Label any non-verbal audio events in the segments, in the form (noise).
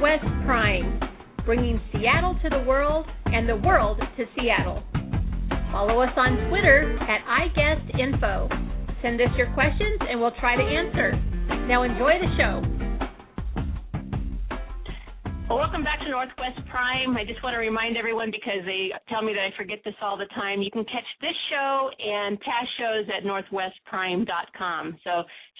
Northwest Prime, bringing Seattle to the world and the world to Seattle. Follow us on Twitter at iGuestInfo. Send us your questions and we'll try to answer. Now enjoy the show. Welcome back to Northwest Prime. I just want to remind everyone because they tell me that I forget this all the time. You can catch this show and past shows at northwestprime.com. So,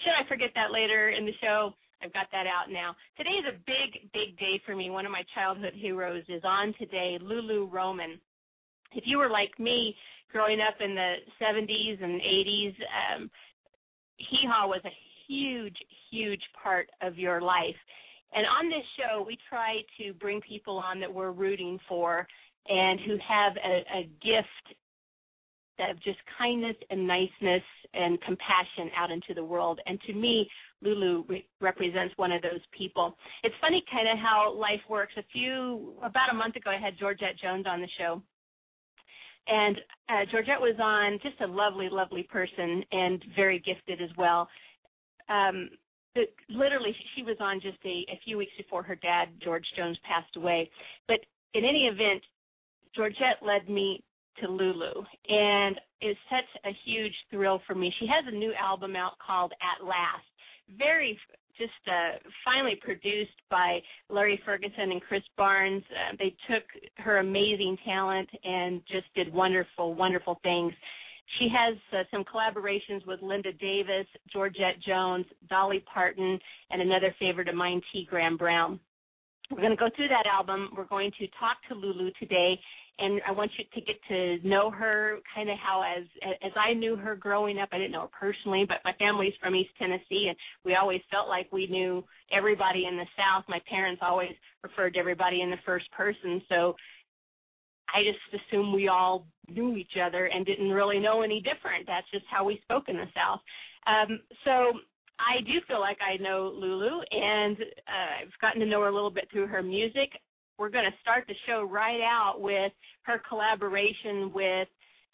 should I forget that later in the show, I've got that out now. Today is a big, big day for me. One of my childhood heroes is on today, Lulu Roman if you were like me growing up in the 70s and 80s, um, hee haw was a huge, huge part of your life. And on this show, we try to bring people on that we're rooting for and who have a, a gift of just kindness and niceness and compassion out into the world. And to me, Lulu re- represents one of those people. It's funny kind of how life works. A few, about a month ago, I had Georgette Jones on the show and uh, Georgette was on, just a lovely, lovely person and very gifted as well. Um, but literally, she was on just a, a few weeks before her dad, George Jones, passed away. But in any event, Georgette led me to Lulu, and it's such a huge thrill for me. She has a new album out called At Last. Very just uh, finally produced by Larry Ferguson and Chris Barnes. Uh, they took her amazing talent and just did wonderful, wonderful things. She has uh, some collaborations with Linda Davis, Georgette Jones, Dolly Parton, and another favorite of mine, T. Graham Brown. We're going to go through that album. We're going to talk to Lulu today and I want you to get to know her kind of how as as I knew her growing up. I didn't know her personally, but my family's from East Tennessee, and we always felt like we knew everybody in the South. My parents always referred to everybody in the first person, so I just assumed we all knew each other and didn't really know any different. That's just how we spoke in the South. Um, so I do feel like I know Lulu, and uh, I've gotten to know her a little bit through her music we're going to start the show right out with her collaboration with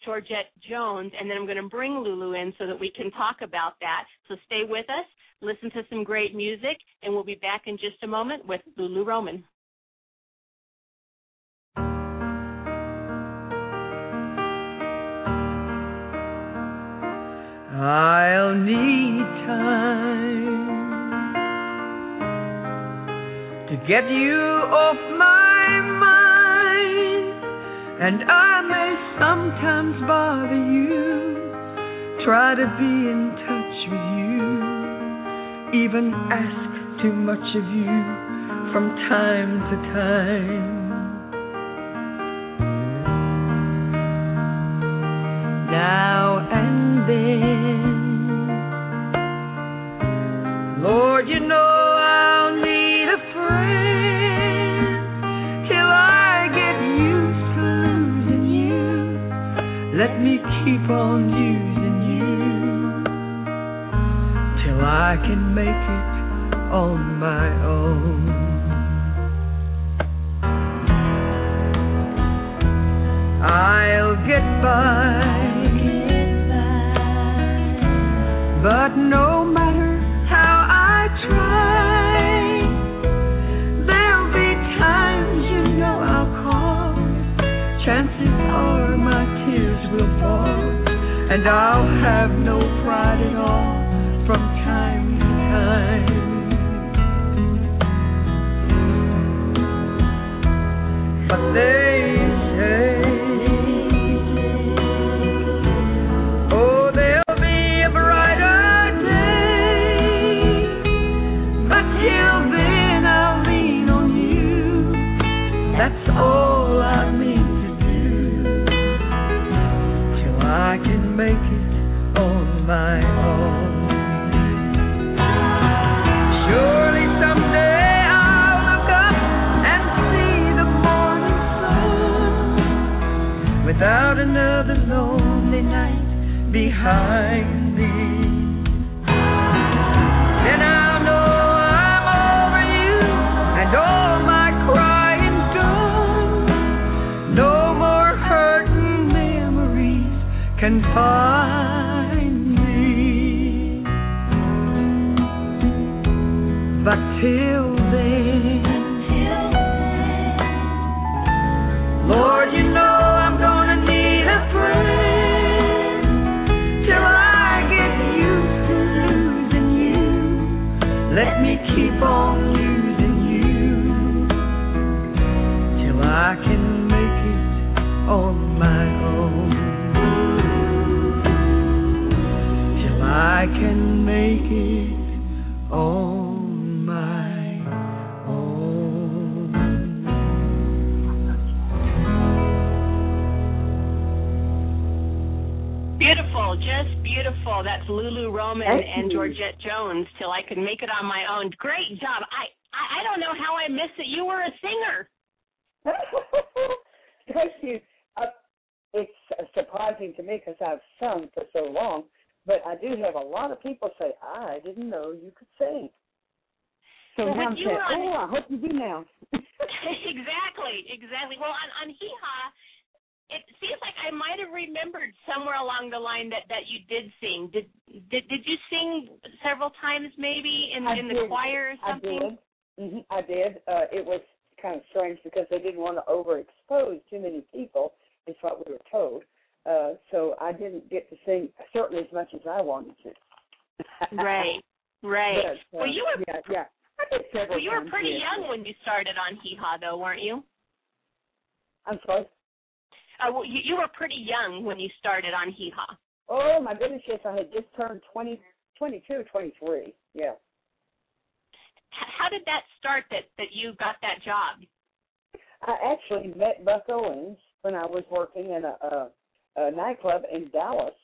Georgette Jones, and then I'm going to bring Lulu in so that we can talk about that. So stay with us, listen to some great music, and we'll be back in just a moment with Lulu Roman. I'll need time to get you off my and I may sometimes bother you, try to be in touch with you, even ask too much of you from time to time. Now and then, Lord, you know. Keep on using you till I can make it on my own. I'll get by, but no matter I'll have no pride at all from time to time. But they Beautiful, just beautiful. That's Lulu Roman Thank and you. Georgette Jones. Till I can make it on my own. Great job. I I, I don't know how I missed it. You were a singer. (laughs) Thank you. Uh, it's surprising to me because I've sung for so long, but I do have a lot of people say, I didn't know you could sing. So Well, now I'm saying, on- oh, I hope you do now. (laughs) (laughs) exactly, exactly. Well, on on Hee Haw, it seems like I might have remembered somewhere along the line that that you did sing. Did did did you sing several times maybe in I in the did. choir or something? I did. hmm I did. Uh, it was kind of strange because they didn't want to overexpose too many people, is what we were told. Uh, so I didn't get to sing certainly as much as I wanted to. (laughs) Right, right. But, uh, well, you were yeah, yeah. I did several well, you were pretty young when you started on Hee Haw, though, weren't you? I'm sorry. Uh, you, you were pretty young when you started on Hee Haw. Oh my goodness, yes, I had just turned twenty, twenty-two, twenty-three. Yeah. How did that start? That that you got that job? I actually met Buck Owens when I was working in a, a, a nightclub in Dallas,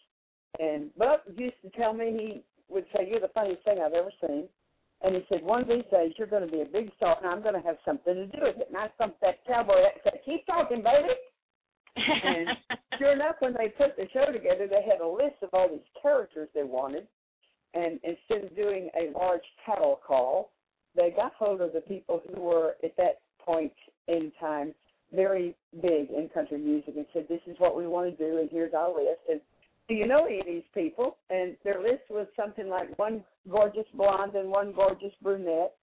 and Buck used to tell me he would say, "You're the funniest thing I've ever seen," and he said, "One of these days you're going to be a big star, and I'm going to have something to do with it." And I thumped that cowboy and said, "Keep talking, baby." And (laughs) sure enough, when they put the show together, they had a list of all these characters they wanted, and instead of doing a large cattle call, they got hold of the people who were at that point in time very big in country music and said, "This is what we want to do, and here's our list." And do you know any of these people? And their list was something like one gorgeous blonde and one gorgeous brunette,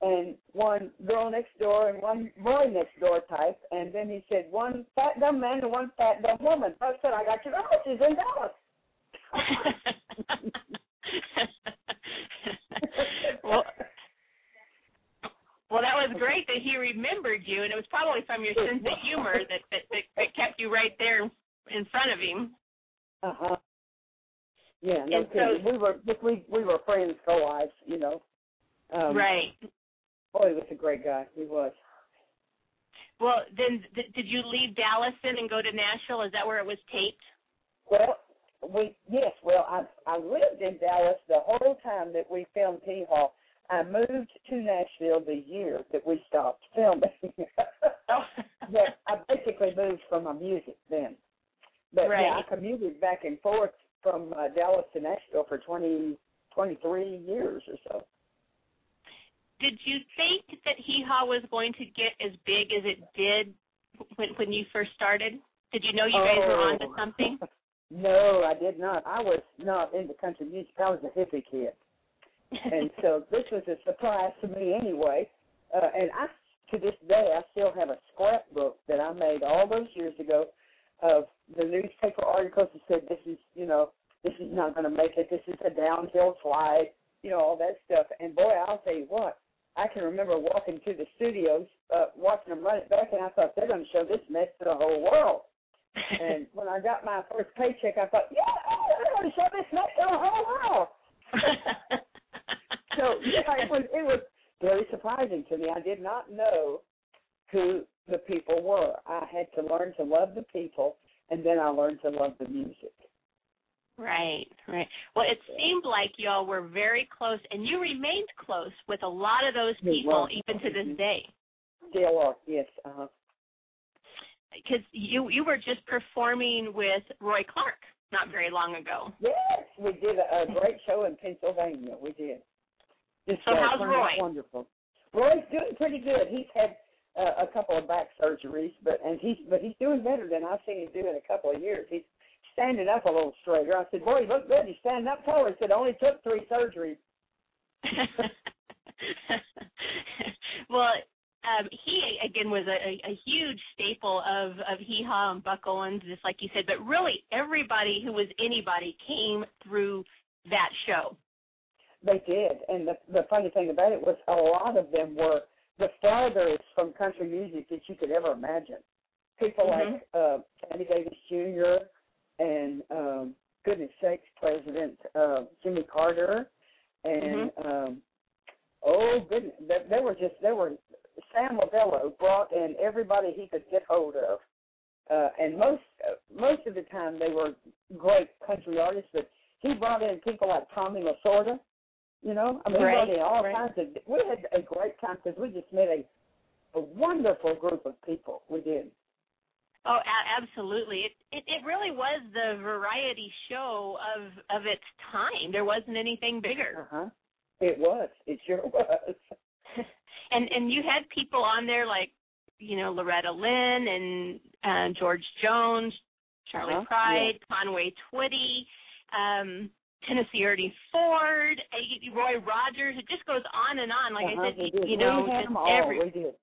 and one girl next door and one boy next door type. And then he said one fat dumb man and one fat dumb woman. I said, "I got your offices in Dallas." (laughs) well, well, that was great that he remembered you, and it was probably from your sense of humor (laughs) that that, that, that kept you right there in front of him. Uh huh. Yeah, no And so- we were we we were friends for life, you know. Um, right. Boy, he was a great guy. He was. Well, then th- did you leave Dallas then and go to Nashville? Is that where it was taped? Well, we yes. Well, I I lived in Dallas the whole time that we filmed Hee Haw. I moved to Nashville the year that we stopped filming. (laughs) Oh. (laughs) but I basically moved for my music then. But yeah, Right. I commuted back and forth from uh, Dallas to Nashville for twenty twenty three years or so. Did you think that Hee Haw was going to get as big as it did when when you first started? Did you know you guys were onto Oh. something? (laughs) no, I did not. I was not into country music. I was a hippie kid. and (laughs) so this was a surprise to me anyway. Uh, and I, to this day, I still have a scrapbook that I made all those years ago of the newspaper articles that said this is, you know, this is not going to make it. This is a downhill slide, you know, all that stuff. And boy, I'll tell you what, I can remember walking to the studios, uh, watching them run it back, and I thought they're going to show this mess to the whole world. (laughs) And when I got my first paycheck, I thought, yeah, they're going to show this mess to the whole world. (laughs) So yeah, it was it was very surprising to me. I did not know who the people were. I had to learn to love the people, and then I learned to love the music. Right, right. Well, it seemed like y'all were very close, and you remained close with a lot of those people even to this day. Still are, yes. Uh-huh. Because you you were just performing with Roy Clark not very long ago. Yes, we did a, a great show in Pennsylvania. We did. Just So how's Roy? Wonderful. Roy's doing pretty good. He's had uh, a couple of back surgeries, but and he's but he's doing better than I've seen him do in a couple of years. He's standing up a little straighter. I said, "Boy, you look good. He's standing up taller." He said, "Only took three surgeries." (laughs) well, um, he again was a, a, huge staple of of Hee Haw and Buck Owens, just like you said. But really, everybody who was anybody came through that show. They did, and the the funny thing about it was a lot of them were the farthest from country music that you could ever imagine. People Mhm. like uh, Sammy Davis Jr. and um, goodness sakes, President uh, Jimmy Carter, and um, oh goodness, there, there were just there were Sam Lovullo brought in everybody he could get hold of, uh, and most uh, most of the time they were great country artists, but he brought in people like Tommy Lasorda. You know, I mean, Right, brought in all right. kinds of. We had a great time because we just met a a wonderful group of people. We did. Oh, a- absolutely! It, it it really was the variety show of of its time. There wasn't anything bigger. Uh huh. It was. It sure was. (laughs) and and you had people on there like you know Loretta Lynn and uh, George Jones, Charlie Uh-huh, Pride, Conway Twitty, um, Tennessee Ernie Ford, uh, Roy Rogers. It just goes on and on. Like uh-huh, I said, you, you know, we had just them all. every we did.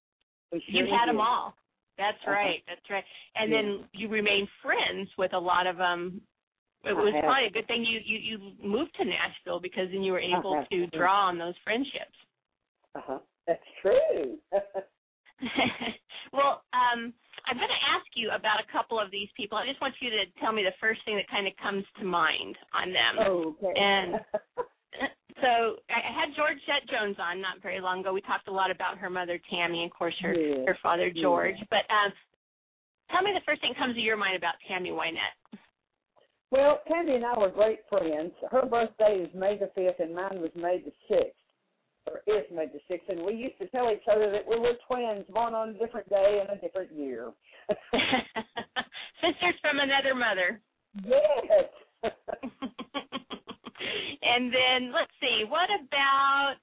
We you sure had them all. That's Uh-huh. right. That's right. And Yeah. then you remain friends with a lot of them. It I was probably a good thing you you you moved to Nashville because then you were able have. to draw on those friendships. Uh huh. That's true. (laughs) well, um, I'm going to ask you about a couple of these people. I just want you to tell me the first thing that kind of comes to mind on them. Oh, okay. And- So I I had Jones on not very long ago. We talked a lot about her mother Tammy, and of course her Yeah. her father Yeah. George. But um, tell me the first thing that comes to your mind about Tammy Wynette. well, Tammy and I were great friends. Her birthday is May the fifth, and mine was May the sixth, or is May the sixth. And we used to tell each other that we were twins, born on a different day and a different year. (laughs) Sisters from another mother. (laughs) yes. (laughs) and then let's see, what about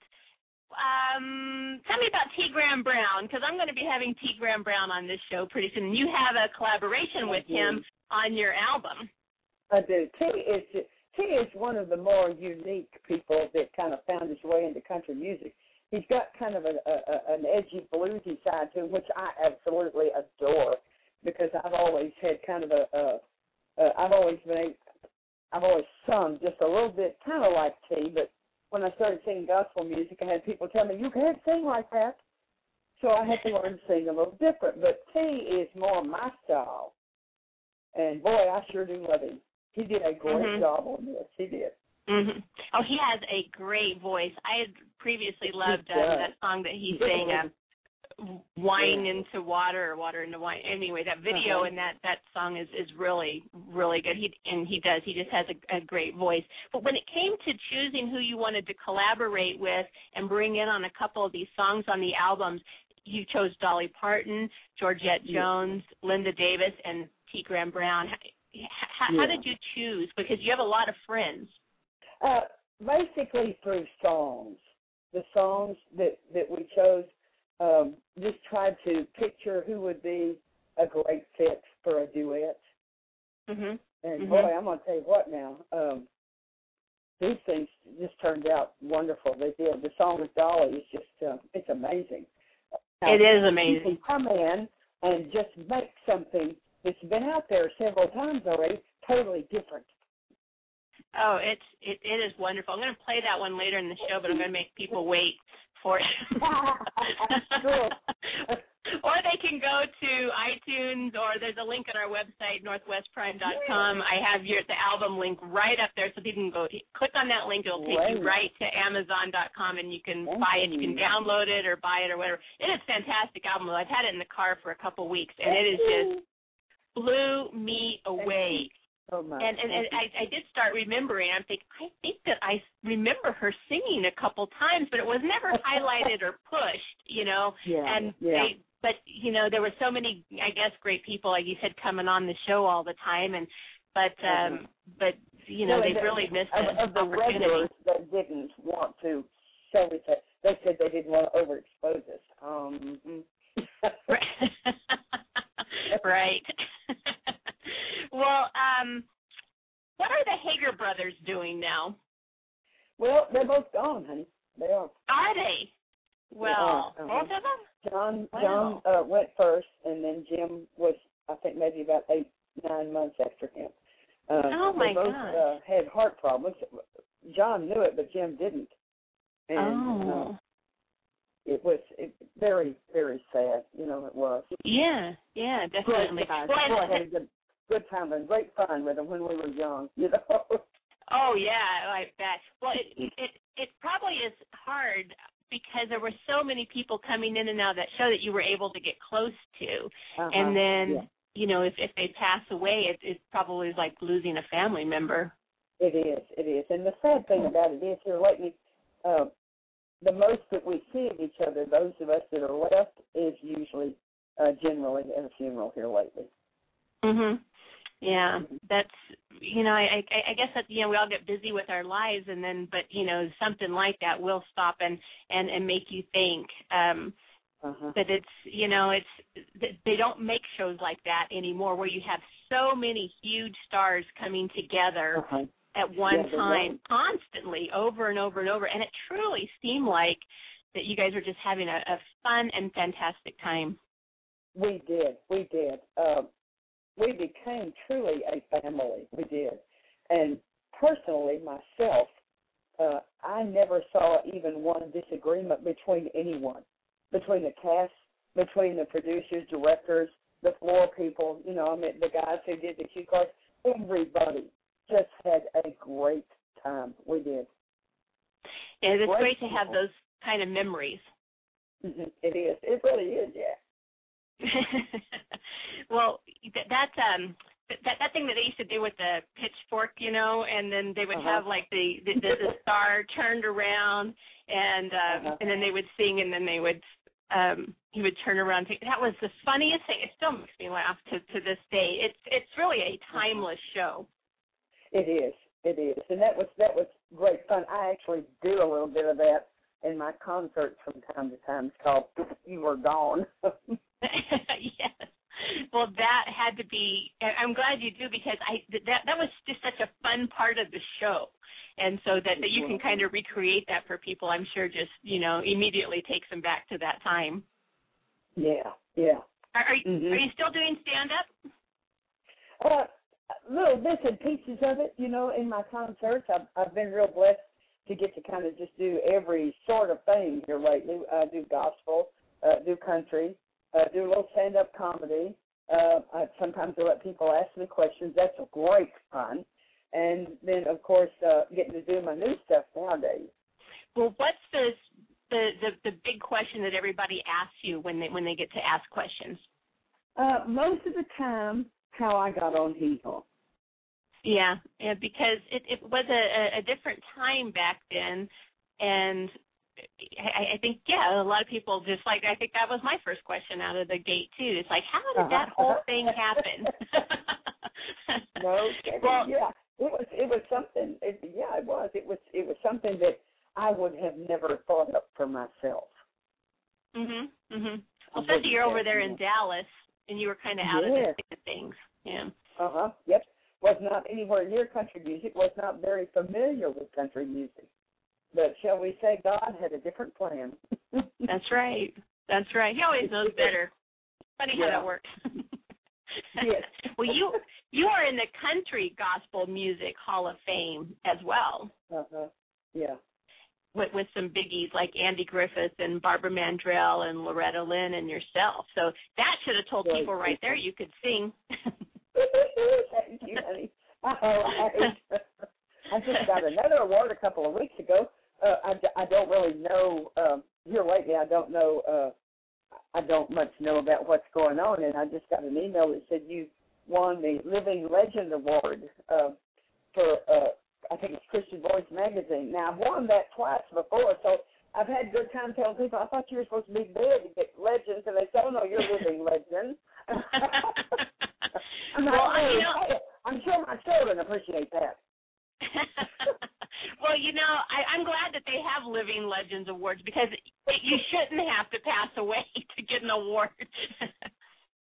um tell me about T Graham Brown because I'm going to be having T Graham Brown on this show pretty soon. You have a collaboration with him on your album. I do. T is T is one of the more unique people that kind of found his way into country music. He's got kind of a, a, a an edgy bluesy side to him, which I absolutely adore because I've always had kind of a, a, a I've always been I've always sung just a little bit kind of like T, but when I started singing gospel music, I had people tell me you can't sing like that, so I had to (laughs) learn to sing a little different. But T is more my style, and boy, I sure do love him. He did a great Mhm. job on this. He did. hmm Oh, he has a great voice. I had previously loved uh, that song that he sang, um, "Wine into Water" or "Water into Wine." Anyway, that video Uh-huh. and that that song is is really really good. He and he does. He just has a, a great voice. But when it came to choosing who you wanted to collaborate with and bring in on a couple of these songs on the albums, you chose Dolly Parton, Georgette Yeah. Jones, Linda Davis, and T. Graham Brown. How, how, how did you choose? Because you have a lot of friends. Uh, basically through songs. The songs that that we chose um, just tried to picture who would be a great fit for a duet. Mhm. And Mhm. boy, I'm gonna tell you what now. Um, these things just turned out wonderful. They did. The song with Dolly is just uh, it's amazing. How It is You amazing. can come in and just make something that's been out there several times already totally different. Oh, it's it, it is wonderful. I'm going to play that one later in the show, but I'm going to make people wait for. Sure. (laughs) or they can go to iTunes, or there's a link on our website, northwestprime.com. I have your the album link right up there, so people can go click on that link. It'll take you right to Amazon.com, and you can Thank buy it. You can download it or buy it or whatever. It is a fantastic album. I've had it in the car for a couple weeks, and it is just blew me away. So much. And and, and I, I did start remembering. I'm thinking, I think that I remember her singing a couple times, but it was never (laughs) highlighted or pushed, you know. yeah, And yeah. they, but you know, there were so many, I guess, great people, like you said, coming on the show all the time. And but um, Uh-huh. but you know No, they really missed of, of the regulars that didn't want to, shall we say, they said they didn't want to overexpose us. Um, mm. right. well, um, what are brothers doing now? well, they're both gone, honey. They are. Are they? Well, Uh-huh. both of them. John Wow. John uh, went first, and then Jim was, I think, maybe about eight nine months after him. Uh, Oh, my they both gosh. uh, had heart problems. John knew it, but Jim didn't. And oh, uh, it was it, very very sad. You know, it was. yeah, yeah, definitely. Great time. Well, I had a good good time and great fun with them when we were young. You know. Oh yeah, I bet. Well, it it it probably is hard because there were so many people coming in and out of that show that you were able to get close to, Uh-huh. and then Yeah. you know if if they pass away, it it probably is like losing a family member. It is, it is. And the sad thing about it is here lately, uh, the most that we see of each other, those of us that are left, is usually uh, generally at a funeral here lately. Mhm. Yeah, Mhm. that's you know I, I I guess that you know we all get busy with our lives and then but you know something like that will stop and and and make you think. Um, Uh-huh. but it's you know it's th- they don't make shows like that anymore where you have so many huge stars coming together Uh-huh. at one Yeah, time constantly over and over and over and it truly seemed like that you guys were just having a, a fun and fantastic time We did, we did. Uh, we became truly a family. We did. And personally, myself, uh, I never saw even one disagreement between anyone, between the cast, between the producers, directors, the floor people. You know, I mean, the guys who did the cue cards. Everybody just had a great time. We did. and it's Great great to have those kind of memories hmm It is. It really is. Yeah. (laughs) well th- that's um that that thing that they used to do with the pitchfork, you know, and then they would Uh-huh. have like the the, the, the star turned around, and um, Uh-huh. and then they would sing, and then they would um he would turn around. and That was the funniest thing. It still makes me laugh to to this day. It's it's really a timeless show. It is. It is, and that was that was great fun. I actually do a little bit of that in my concerts from time to time. It's called (laughs) "You Were Gone." (laughs) yes. Well, that had to be. I'm glad you do because I that that was just such a fun part of the show, and so that that you can kind of recreate that for people. I'm sure just you know immediately takes them back to that time. yeah, yeah. Are are, you Mhm. are you still doing stand up? Uh, little bits and pieces of it, you know, in my concerts. I've I've been real blessed to get to kind of just do every sort of thing here lately. I do gospel, uh, do country, uh, do a little stand up comedy. Uh, I, sometimes I let people ask me questions. That's great fun. And then of course uh, getting to do my new stuff nowadays. Well, what's the the the, the big question that everybody asks you when they when they get to ask questions? Uh, most of the time, how I got on Haw. Yeah, yeah, because it it was a, a, a different time back then, and I, I think yeah, a lot of people just like I think that was my first question out of the gate too. It's like how did that Uh-huh. whole thing happen? (laughs) (laughs) No, well, yeah, it was it was something. It, yeah, it was. It was it was something that I would have never thought up for myself. mhm, mhm. I Well, especially you're over there in. Dallas, and you were kind of out of the Yes. thick of things. Yeah. Uh huh. Yep. Was not anywhere near country music. Was not very familiar with country music. But shall we say, God had a different plan. (laughs) That's right. That's right. He always knows better. Funny how that works. (laughs) Yes. (laughs) well, you you are in the Country Gospel Music Hall of Fame as well, Uh huh. Yeah. with with some biggies like Andy Griffith and Barbara Mandrell and Loretta Lynn and yourself. So that should have told Right. people right there you could sing. Thank you, honey. All right. I just got another award a couple of weeks ago. Uh, I, I don't really know um, here lately. I don't know. Uh, I don't much know about what's going on, and I just got an email that said you won the Living Legend Award uh, for uh, I think it's Christian Voice magazine. Now I've won that twice before, so I've had good time telling people I thought you were supposed to be dead to get legends, and they say, "Oh no, you're living legend." (laughs) (laughs) I'm well, I really. know. I'm sure my children appreciate that. (laughs) well, you know, I, I'm glad that they have Living Legends Awards because it, you shouldn't have to pass away (laughs) to get an award.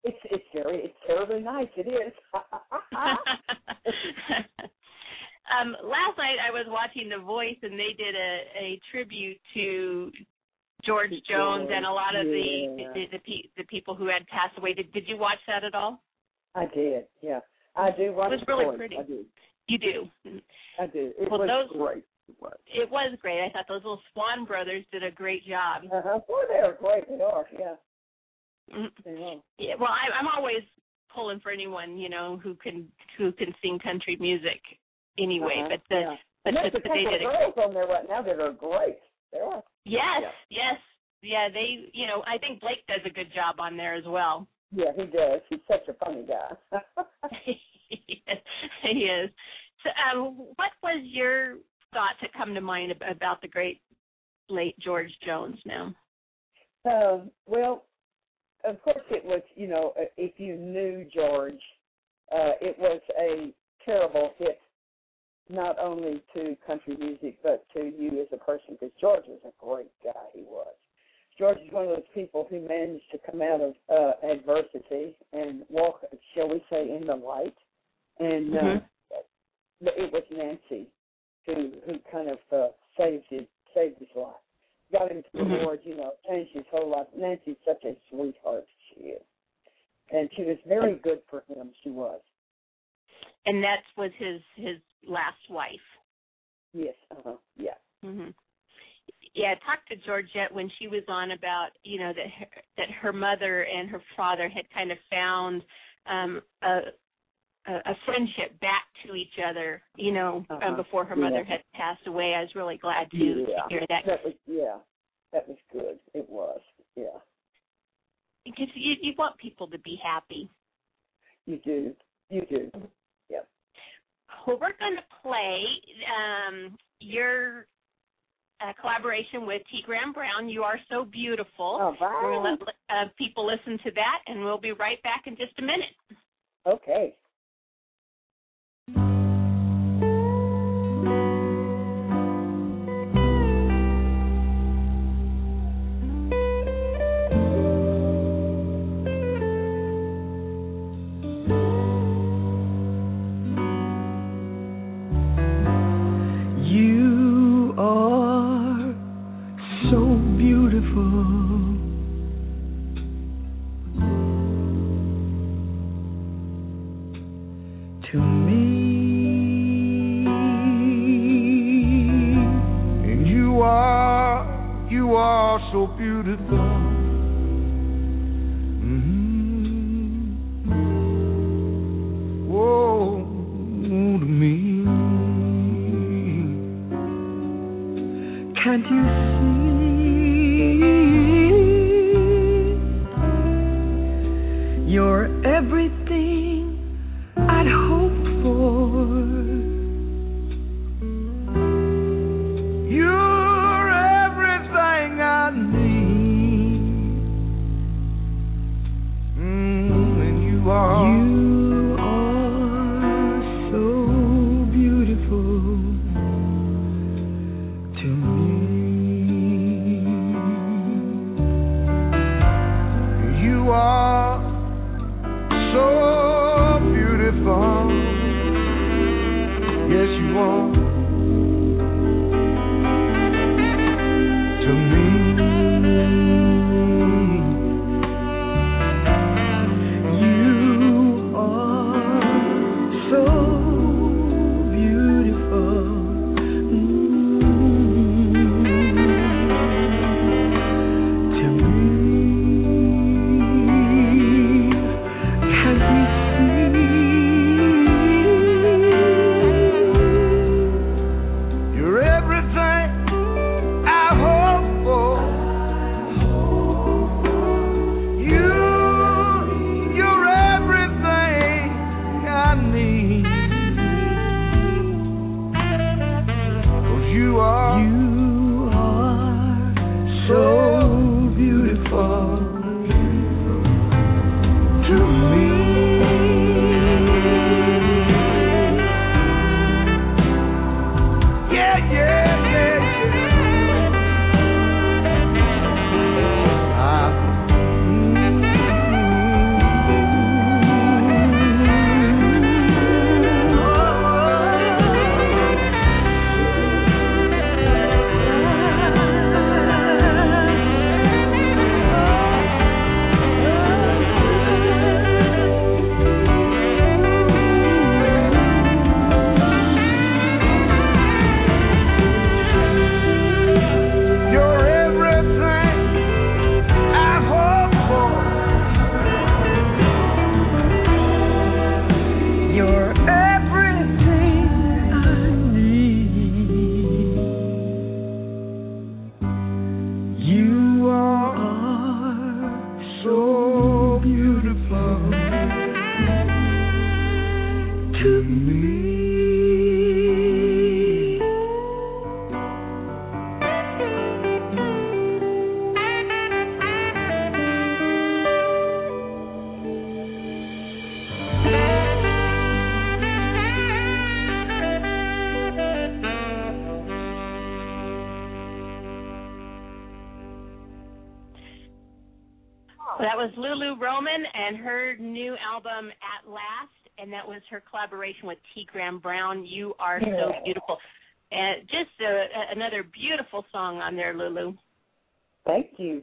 it's it's very it's terribly nice. It is. um, last night I was watching The Voice and they did a, a tribute to George Jones and a lot of yeah. the the, the, the, the people who had passed away. Did Did you watch that at all? I did. Yeah, I do. Watch it was really voice. pretty. I do. You do. I do. It well, was those, great. It was. It was great. I thought those little Swon brothers did a great job. Uh-huh. Well, they are great. They are. Yeah. Mhm. They are. Yeah, well, I, I'm always pulling for anyone you know who can who can sing country music anyway. Uh-huh. But the yeah. but, but, a but they couple did of it. girls on there right now that are great. They are. Yes, Yeah. yes, yeah. They, you know, I think Blake does a good job on there as well. Yeah, he does. He's such a funny guy. (laughs) he is. So, um, what was your thought to come to mind about the great late George Jones? Now, Um, well, of course it was, you know, uh, if you knew George, uh, it was a terrible hit, not only to country music, but to you as a person, because George was a great guy, he was. George is one of those people who managed to come out of uh, adversity and walk, shall we say, in the light. And uh, Mhm. it was Nancy who who kind of uh, saved his saved his life got him to the Mhm. Lord, you know, changed his whole life. Nancy's such a sweetheart, she is. And she was very good for him, she was. and that was his his last wife. Yes, uh-huh, yeah. hmm Yeah, I talked to Georgette when she was on about you know that her, that her mother and her father had kind of found um a a friendship back to each other, you know, Uh-huh. um, before her mother Yeah. had passed away. I was really glad to, yeah. to hear that That was, yeah, that was good. It was, yeah. because you you want people to be happy. You do, you do. Yep. Well, we're going to play um, your uh, collaboration with T. Graham Brown. You are so beautiful. All We're going to let uh, people listen to that, and we'll be right back in just a minute. Okay. So beautiful. To me, and you are, you are so beautiful. You are so beautiful. Her collaboration with T. Graham Brown, "You Are So Beautiful," and just a, another beautiful song on there, Lulu. Thank you.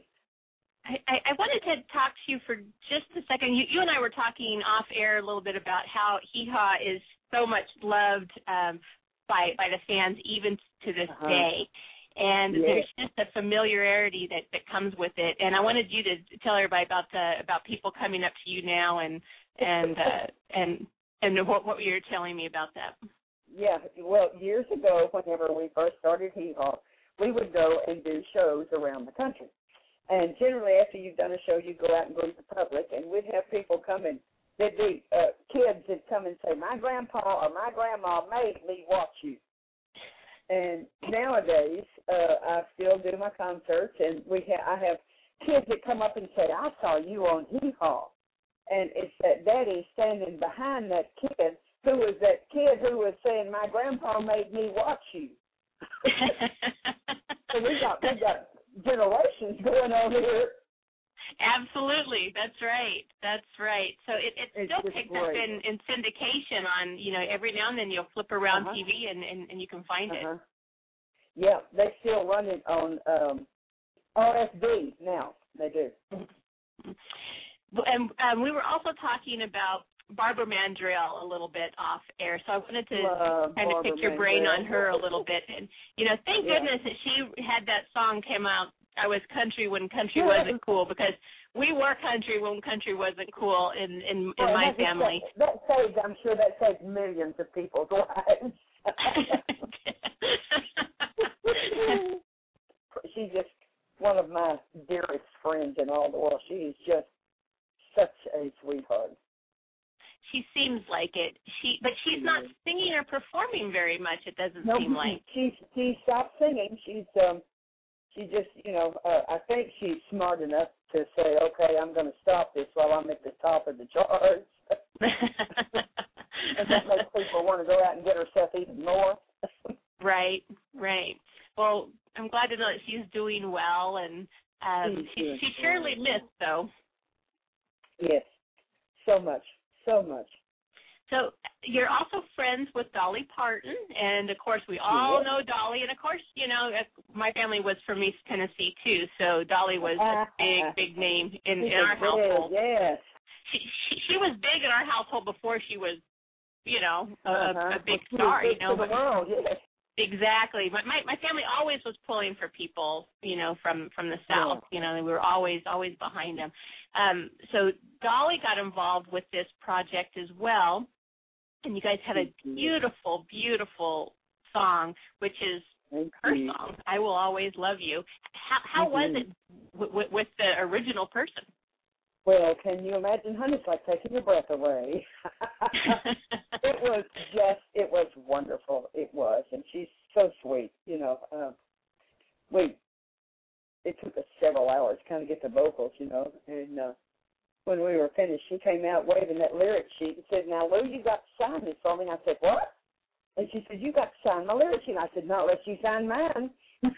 I, I, wanted to talk to you for just a second. You, you and I were talking off air a little bit about how Hee Haw is so much loved um, by by the fans even to this uh-huh. day and yes. there's just a familiarity that that comes with it and i wanted you to tell everybody about the about people coming up to you now and and uh and and what what you telling me about that? Yeah, well, years ago, whenever we first started Hee Haw, we would go and do shows around the country. And generally, after you've done a show, you go out and greet the public, and we'd have people come and there'd be uh, kids that come and say, "My grandpa or my grandma made me watch you." And nowadays, uh, I still do my concerts, and we ha- I have kids that come up and say, "I saw you on Hee Haw," and it's that daddy standing behind that kid who was that kid who was saying, "My grandpa made me watch you." (laughs) so we got we got generations going on here. Absolutely, that's right. That's right. So it it it's still picks great. up in in syndication on you know every now and then you'll flip around uh-huh. TV and, and and you can find uh-huh. it. Yeah, they still run it on um RFD now. They do. (laughs) And um, we were also talking about Barbara Mandrell a little bit off air, so I wanted to Love kind of pick your brain Mandrell. on her a little bit. And you know, thank Yeah. goodness that she had that song came out. I was country when country wasn't cool because we were country when country wasn't cool in in, in my family. Saved, that saves, I'm sure that saves millions of people's (laughs) lives. (laughs) (laughs) She's just one of my dearest friends in all the world. She's just such a sweetheart. she seems like it. She, but she's not singing or performing very much. It doesn't No, seem like. she she stopped singing. She's um she just you know uh, I think she's smart enough to say okay I'm going to stop this while I'm at the top of the charts. (laughs) and that makes people want to go out and get herself even more. (laughs) right, right. Well, I'm glad to know that she's doing well, and um, She's she, surely missed though. Yes, so much, so much. So you're also friends with Dolly Parton, and of course we all Yes. know Dolly. And of course, you know uh, my family was from East Tennessee too, so Dolly was a big, big name in, in our household. Yes. She, she she was big in our household before she was, you know, a, Uh-huh. a big star. You know, to the world. Yes. Exactly. But my my family always was pulling for people, you know, from from the south. You know, we were always always behind them. Um so Dolly got involved with this project as well. And you guys had a Mhm. beautiful beautiful song which is her song. I will always love you. How how was Mhm. it w- w- with the original person? Well, can you imagine, honey? It's like taking your breath away. (laughs) it was just, it was wonderful. It was, and she's so sweet. You know, um, we it took us several hours to kind of get the vocals, you know, and uh, when we were finished, she came out waving that lyric sheet and said, "Now, Lou, you got to sign this for me." I said, "What?" And she said, "You got to sign my lyrics." And I said, "Not unless you sign mine." (laughs)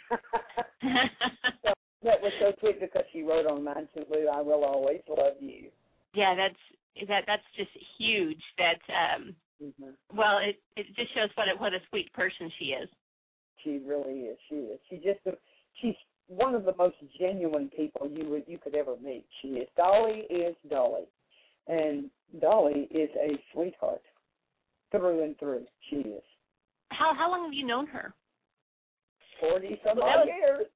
so that was so sweet because she wrote on mine too. Lou. I will always love you. Yeah, that's that. That's just huge. That um, mm-hmm. well, it it just shows what a what a sweet person she is. She really is. She is. She just she's one of the most genuine people you would you could ever meet. She is. Dolly is Dolly, and Dolly is a sweetheart through and through. She is. How how long have you known her? Forty some odd years.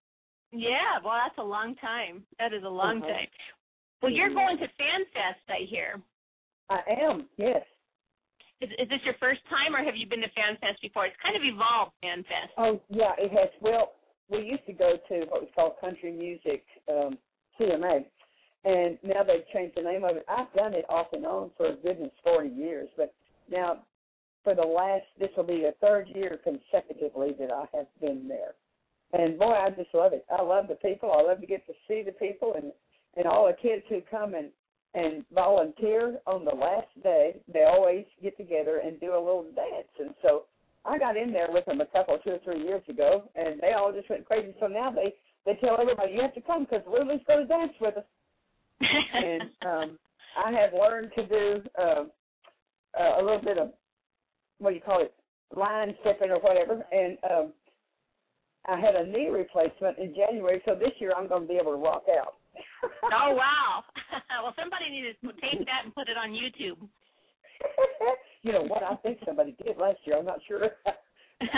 Yeah, well, that's a long time. That is a long uh-huh. time. Well, you're mm-hmm. going to FanFest, I hear. I am. Yes. Is, is this your first time, or have you been to FanFest before? It's kind of evolved, FanFest. Oh yeah, it has. Well, we used to go to what was called Country Music um, CMA, and now they've changed the name of it. I've done it off and on for goodness forty years, but now for the last this will be the third year consecutively that I have been there. And boy, I just love it. I love the people. I love to get to see the people and and all the kids who come and and volunteer on the last day. They always get together and do a little dance. And so I got in there with them a couple, two or three years ago, and they all just went crazy. So now they they tell everybody you have to come because Lulu's going to dance with us. and (laughs) um, I have learned to do uh, uh, a little bit of what do you call it, line stepping or whatever, and um, I had a knee replacement in January, so this year I'm going to be able to walk out. (laughs) oh wow! (laughs) well, somebody needed to tape that and put it on YouTube. you know what? I think somebody did last year. I'm not sure. (laughs)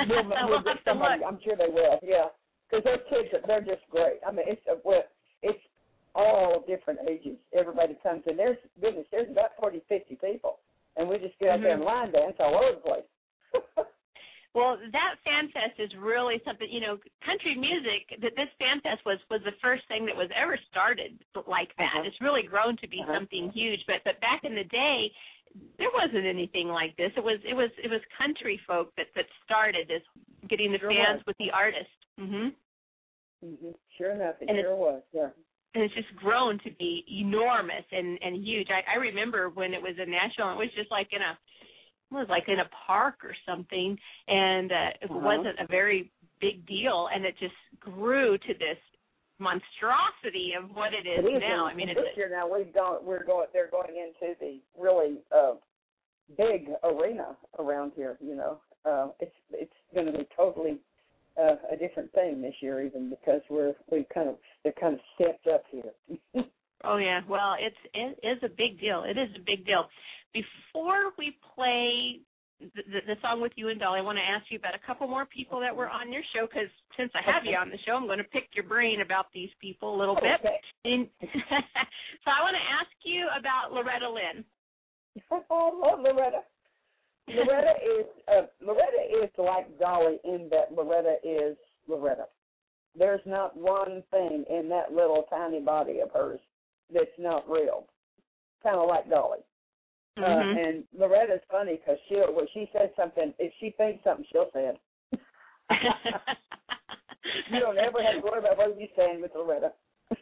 we'll, we'll get somebody. I'm sure they will. Yeah, because those kids, they're just great. I mean, it's a, well, it's all different ages. Everybody comes in. There's goodness, there's about forty, fifty people, and we just get out mm-hmm. there and line dance all over the place. Well, that fan fest is really something. You know, country music. That this fan fest was was the first thing that was ever started like that. Uh-huh. It's really grown to be uh-huh. something huge. But but back in the day, there wasn't anything like this. It was it was it was country folk that that started this, getting the sure fans was. with the artist. Mhm. Mhm. Sure enough, it and sure was. Yeah and it's just grown to be enormous and and huge. I, I remember when it was a national, it was just like in a was like in a park or something, and uh, it uh-huh. wasn't a very big deal, and it just grew to this monstrosity of what it is, it is now. I mean, this it's, year now we've gone. We're going. They're going into the really uh, big arena around here. You know, uh, it's it's going to be totally uh, a different thing this year, even because we're we kind of they're kind of stepped up here. (laughs) oh yeah, well, it's it is a big deal. It is a big deal. Before we play the, the, the song with you and Dolly, I want to ask you about a couple more people that were on your show because since I have you on the show, I'm going to pick your brain about these people a little bit. And (laughs) so I want to ask you about Loretta Lynn. (laughs) Love Loretta. Loretta (laughs) is uh, Loretta is like Dolly in that Loretta is Loretta. There's not one thing in that little tiny body of hers that's not real. Kind of like Dolly. Uh, mm-hmm. Uh, and Loretta's funny because she'll when she says something, if she thinks something, she'll say it. (laughs) you don't ever have to worry about what you're saying with Loretta. (laughs)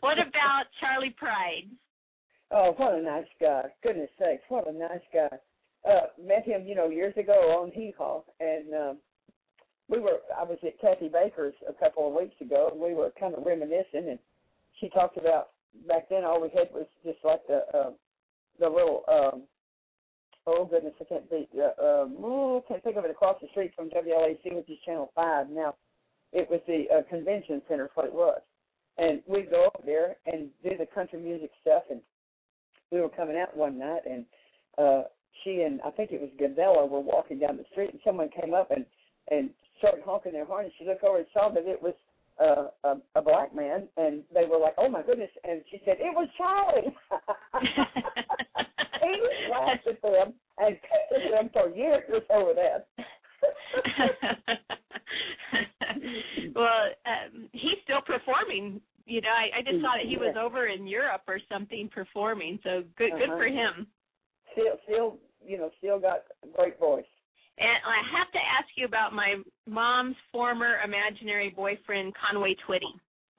what about Charley Pride? Oh, what a nice guy! Goodness sakes, what a nice guy! Uh, met him, you know, years ago on Hee Haw, and um, we were. I was at Cathy Baker's a couple of weeks ago, and we were kind of reminiscing, and she talked about back then all we had was just like the uh, the little um, oh goodness I can't think uh, um, can't think of it across the street from WLAC which is Channel Five now. It was the uh, convention center, what it was, and we'd go over there and do the country music stuff. And we were coming out one night, and uh, she and I think it was Gavella were walking down the street, and someone came up and and started honking their horn. And she looked over and saw that it was uh, a, a black man, and they were like, "Oh my goodness!" And she said, "It was Charley." (laughs) he laughed at them and pestered them for years over that. (laughs) well, um, he's still performing. You know, I, I just saw that he was over in Europe or something performing. So good, uh-huh. good for him. Still, still, you know, still got a great voice. And I have to ask you about my mom's former imaginary boyfriend, Conway Twitty. (laughs)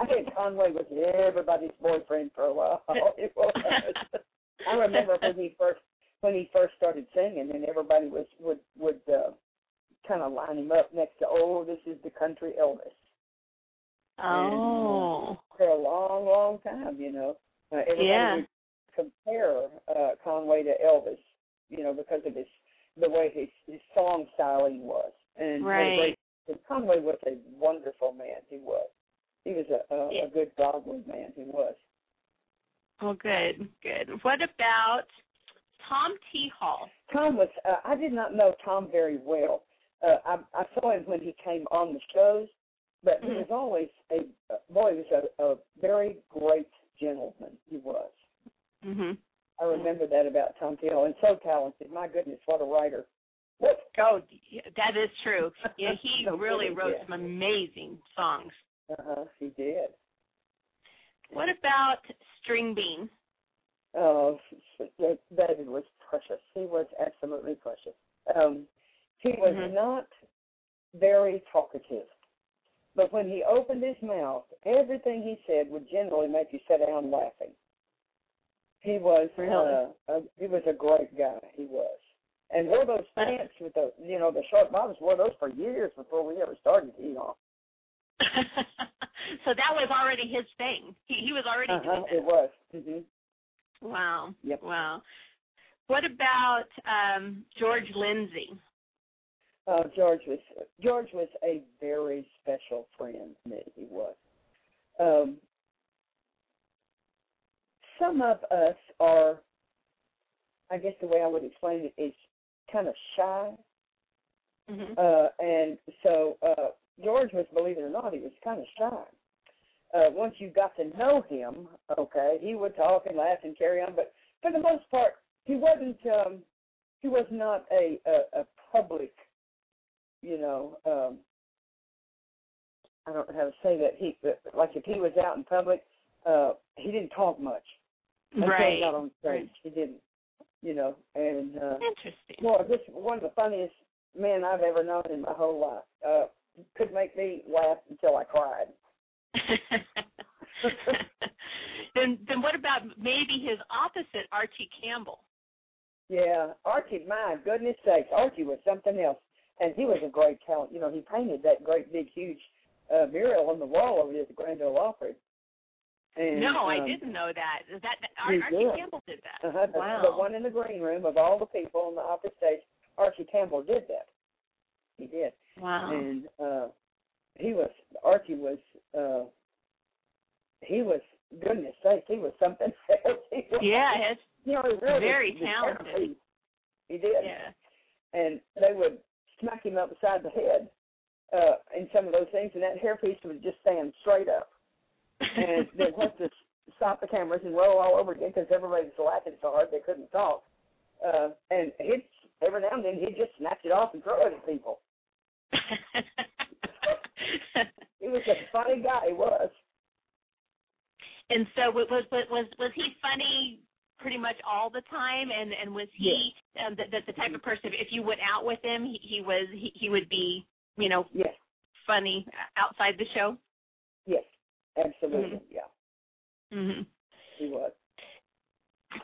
I think Conway was everybody's boyfriend for a while. (laughs) I remember when he first when he first started singing, and everybody was would would uh, kind of line him up next to, oh, this is the country Elvis. Oh. And, uh, for a long, long time, you know, uh, everybody Yeah. would compare uh, Conway to Elvis, you know, because of his the way his his song styling was. And Right. and Conway was a wonderful man. He was. He was a a, Yeah. a good godly man. He was. Well, good, good. What about Tom T. Hall? Tom was. Uh, I did not know Tom very well. Uh, I, I saw him when he came on the shows, but he Mhm. was always a uh, boy. He was a, a very great gentleman. He was. Mhm. I remember that about Tom T. Hall, and so talented. My goodness, what a writer! What? Oh, that is true. Yeah, he (laughs) really wrote yeah. some amazing songs. Uh huh. He did. What about Stringbean? Oh, that- David was precious. He was absolutely precious. Um, he was Mhm. not very talkative, but when he opened his mouth, everything he said would generally make you sit down laughing. He was Really? uh, a, he was a great guy. He was, and wore those pants with the you know the short bottoms. Wore those for years before we ever started to eat off. (laughs) so that was already his thing. He he was already Uh-huh, doing it was. hmm. Wow. Yep. Wow. What about um George Lindsay? Uh, George was George was a very special friend That. He was. Um, some of us are, I guess the way I would explain it is kind of shy, Mhm. uh, and so uh, George was, believe it or not, he was kind of shy. Uh, once you got to know him, okay, he would talk and laugh and carry on, but for the most part, he wasn't. Um, he was not a a, a public you know, um, I don't know how to say that. He like if he was out in public, uh, he didn't talk much. Right. he on stage, didn't. You know, and uh, Interesting. well, this one of the funniest men I've ever known in my whole life. Uh, could make me laugh until I cried. (laughs) then then what about maybe his opposite, Archie Campbell? Yeah, Archie, my goodness sakes, Archie was something else, and he was a great talent. You know, he painted that great big huge uh, mural on the wall over there at the Grand Ole Opry. And, no, I um, didn't know that. Is that, that Archie did. Campbell did that? Uh-huh, the, wow. the one in the green room of all the people on the Opry stage, Archie Campbell did that. He did, wow. and uh, he was Archie was uh, he was goodness sakes, he was something (laughs) else. He was, yeah, it's you know, he really very was talented. hairpiece. He did, yeah. and they would smack him upside the head uh, in some of those things, and that hairpiece would just stand straight up. And they'd (laughs) have to stop the cameras and roll all over again because everybody was laughing so hard they couldn't talk. Uh, and he'd every now and then he'd just snatch it off and throw it at people. (laughs) He was a funny guy. He was. and so was was was was he funny pretty much all the time and and was he um, the, the the type of person if you went out with him he, he was he, he would be you know Yes, funny outside the show yes, absolutely. Mhm. Yeah, mhm he was.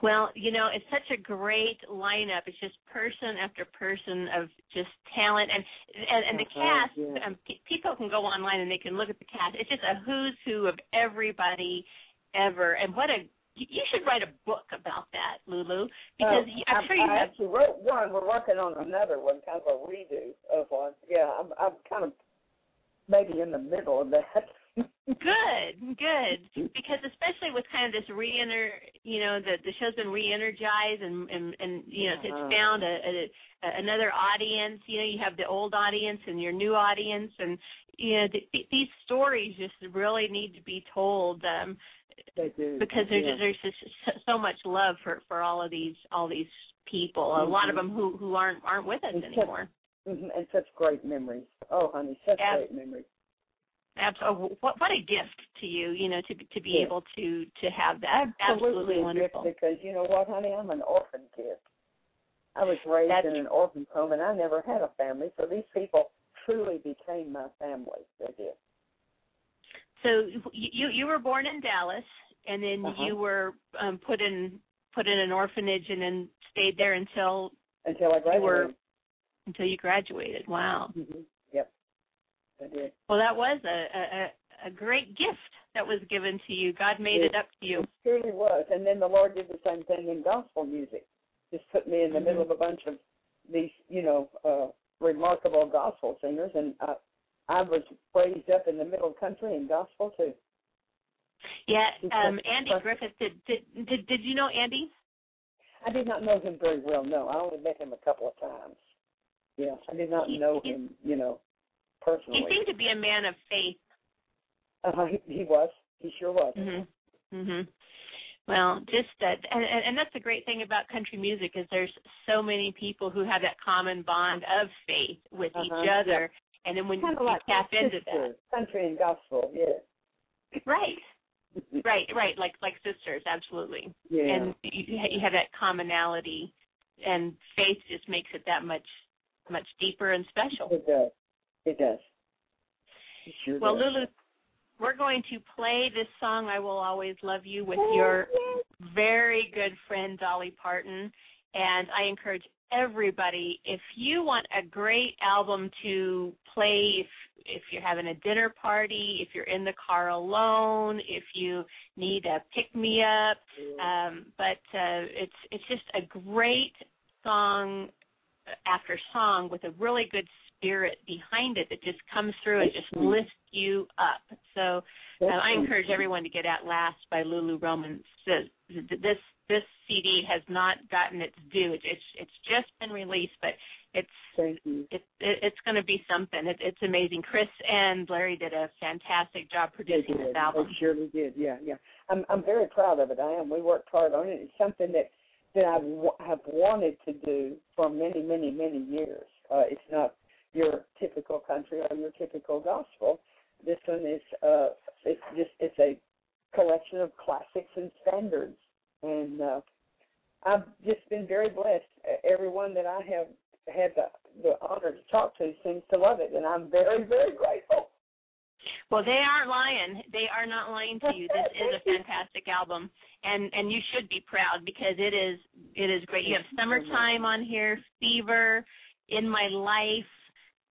Well, you know, it's such a great lineup. It's just person after person of just talent, and and, and the Uh-huh, cast. yeah. Um, pe- people can go online and they can look at the cast. It's just a who's who of everybody ever. And what a you should write a book about that, Lulu, because Uh, I'm I, sure you I have. actually wrote one. We're working on another one, kind of a redo of one. Yeah, I'm, I'm kind of maybe in the middle of that. (laughs) Good, good. Because especially with kind of this re-enter, you know, the the show's been re-energized and and and you know Uh-huh. it's found a, a, a another audience. You know, you have the old audience and your new audience, and you know th- th- these stories just really need to be told um, they do because there's yeah. there's just so- much love for for all of these all these people. A lot of Mhm. them who who aren't aren't with us And anymore. Mhm, and such great memories. Oh, honey, such Ab- great memories. Absolutely, what what a gift to you, you know, to to be Yeah. able to to have that. Absolutely, a gift wonderful. because you know what, honey, I'm an orphan kid. I was raised That's- in an orphan home, and I never had a family. So these people truly became my family. They did. So you you were born in Dallas, and then Uh-huh. you were um, put in put in an orphanage, and then stayed there until until I graduated. you were until you graduated. Wow. hmm Yep, I did. Well, that was a, a a great gift that was given to you. God made Yeah. it up to you. It truly was. And then the Lord did the same thing in gospel music. Just put me in the Mhm. middle of a bunch of these, you know, uh remarkable gospel singers and I I was raised up in the middle of country and gospel too. Yeah, um, Andy. Griffith. Did, did did did you know Andy? I did not know him very well, no. I only met him a couple of times. Yeah. I did not He- know him, you know, He seemed to be a man of faith. Uh, he, he was. He sure was. Mhm. Mhm. Well, just that, and, and and that's the great thing about country music is there's so many people who have that common bond of faith with each Uh-huh, other, and then when Kind you like tap into that, country and gospel, yeah. right, (laughs) right, right, like like sisters, absolutely. yeah. and you, you have that commonality, and faith just makes it that much much deeper and special. It does. It does. It sure Well, does. Lulu, we're going to play this song "I Will Always Love You" with your very good friend Dolly Parton, and I encourage everybody if you want a great album to play if if you're having a dinner party, if you're in the car alone, if you need a pick me up, um, but uh, it's it's just a great song after song with a really good spirit behind it that just comes through and just lifts you up. So uh, I encourage everyone to get At Last by Lulu Roman. So this this CD has not gotten its due. It's it's, just been released, but it's Thank you. it, it, it's going to be something. It, it's amazing. Chris and Larry did a fantastic job producing this album. They surely did. Yeah, yeah. I'm I'm very proud of it. I am. We worked hard on it. It's something that that I w- have wanted to do for many, many, many years. Uh, it's not your typical country or your typical gospel. This one is uh, it's just it's a collection of classics and standards, and uh, I've just been very blessed. Everyone that I have had the, the honor to talk to seems to love it, and I'm very, very grateful. Well, they aren't lying. They are not lying to you. This is a (laughs) fantastic album, and and you should be proud because it is it is great. You have "Summertime" on here, "Fever," "In My Life,"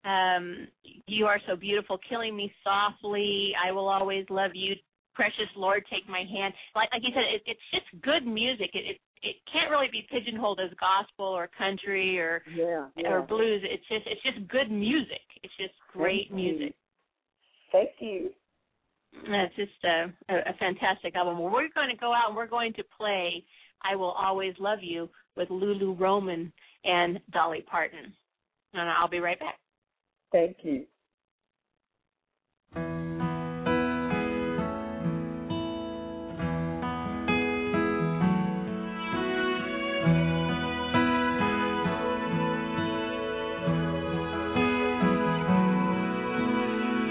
um, "You Are So Beautiful," "Killing Me Softly," "I Will Always Love You," "Precious Lord, Take My Hand." Like like you said, it, it's just good music. It, it it can't really be pigeonholed as gospel or country or Yeah, yeah. or blues. It's just it's just good music. It's just great Thank you. music. Thank you. That's just a, a, a fantastic album. Well, we're going to go out and we're going to play "I Will Always Love You" with Lulu Roman and Dolly Parton, and I'll be right back. Thank you.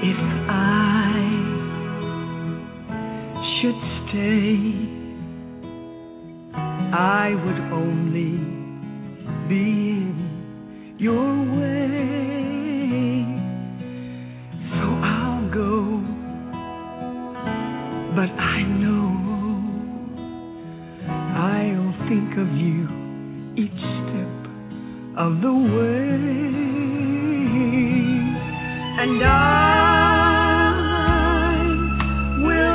If I should stay, I would only be in your way. Of you each step of the way. And I will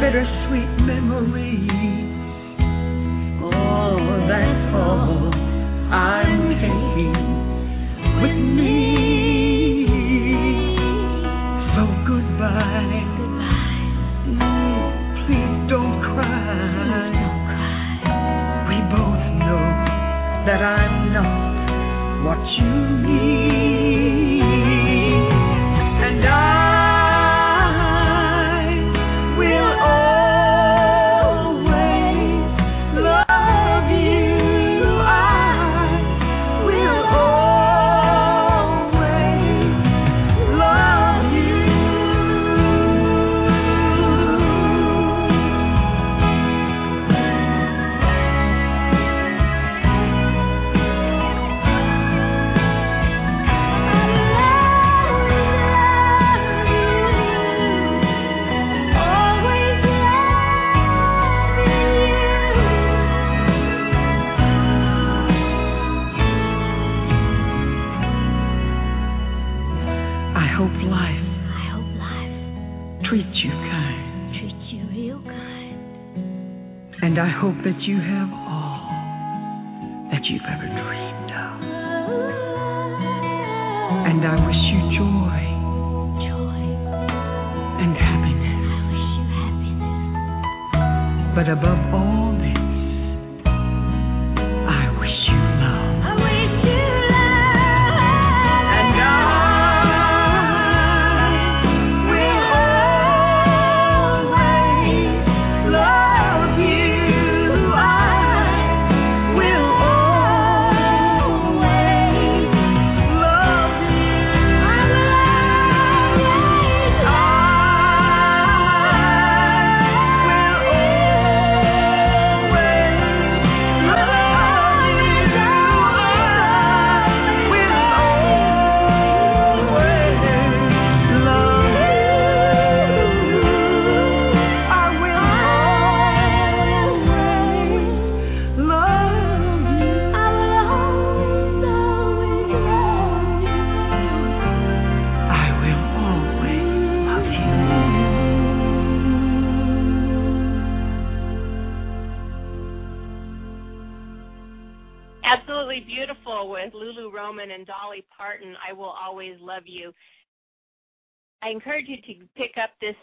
bittersweet memories. Oh, that's all I'm taking with me. So goodbye. Mm, Please don't cry. We both know that I'm hope that you have all that you've ever dreamed of. And I wish you joy, joy, and happiness. But above all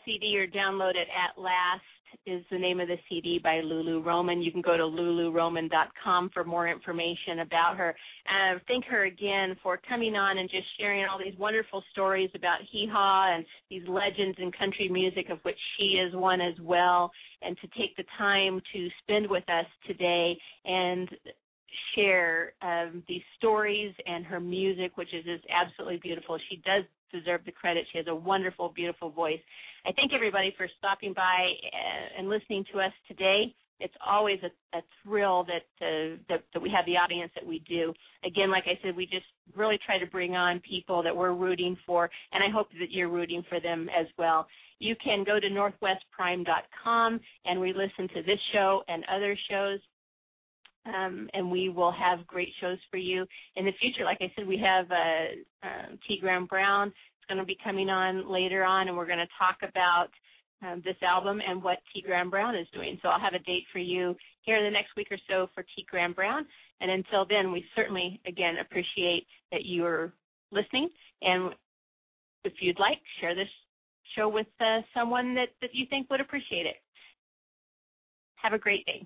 CD or download it at last is the name of the CD by Lulu Roman. You can go to luluroman.com for more information about her. And thank her again for coming on and just sharing all these wonderful stories about hee haw and these legends in country music, of which she is one as well, and to take the time to spend with us today and share um, these stories and her music, which is just absolutely beautiful. She does deserve the credit. She has a wonderful, beautiful voice. I thank everybody for stopping by and listening to us today. It's always a, a thrill that, uh, that that we have the audience that we do. Again, like I said, we just really try to bring on people that we're rooting for, and I hope that you're rooting for them as well. You can go to northwestprime.com and re-listen to this show and other shows um, and we will have great shows for you in the future. Like I said, we have uh, uh, T. Graham Brown. It's going to be coming on later on, and we're going to talk about um, this album and what T. Graham Brown is doing. So I'll have a date for you here in the next week or so for T. Graham Brown. And until then, we certainly, again, appreciate that you're listening. And if you'd like, share this show with uh, someone that, that you think would appreciate it. Have a great day.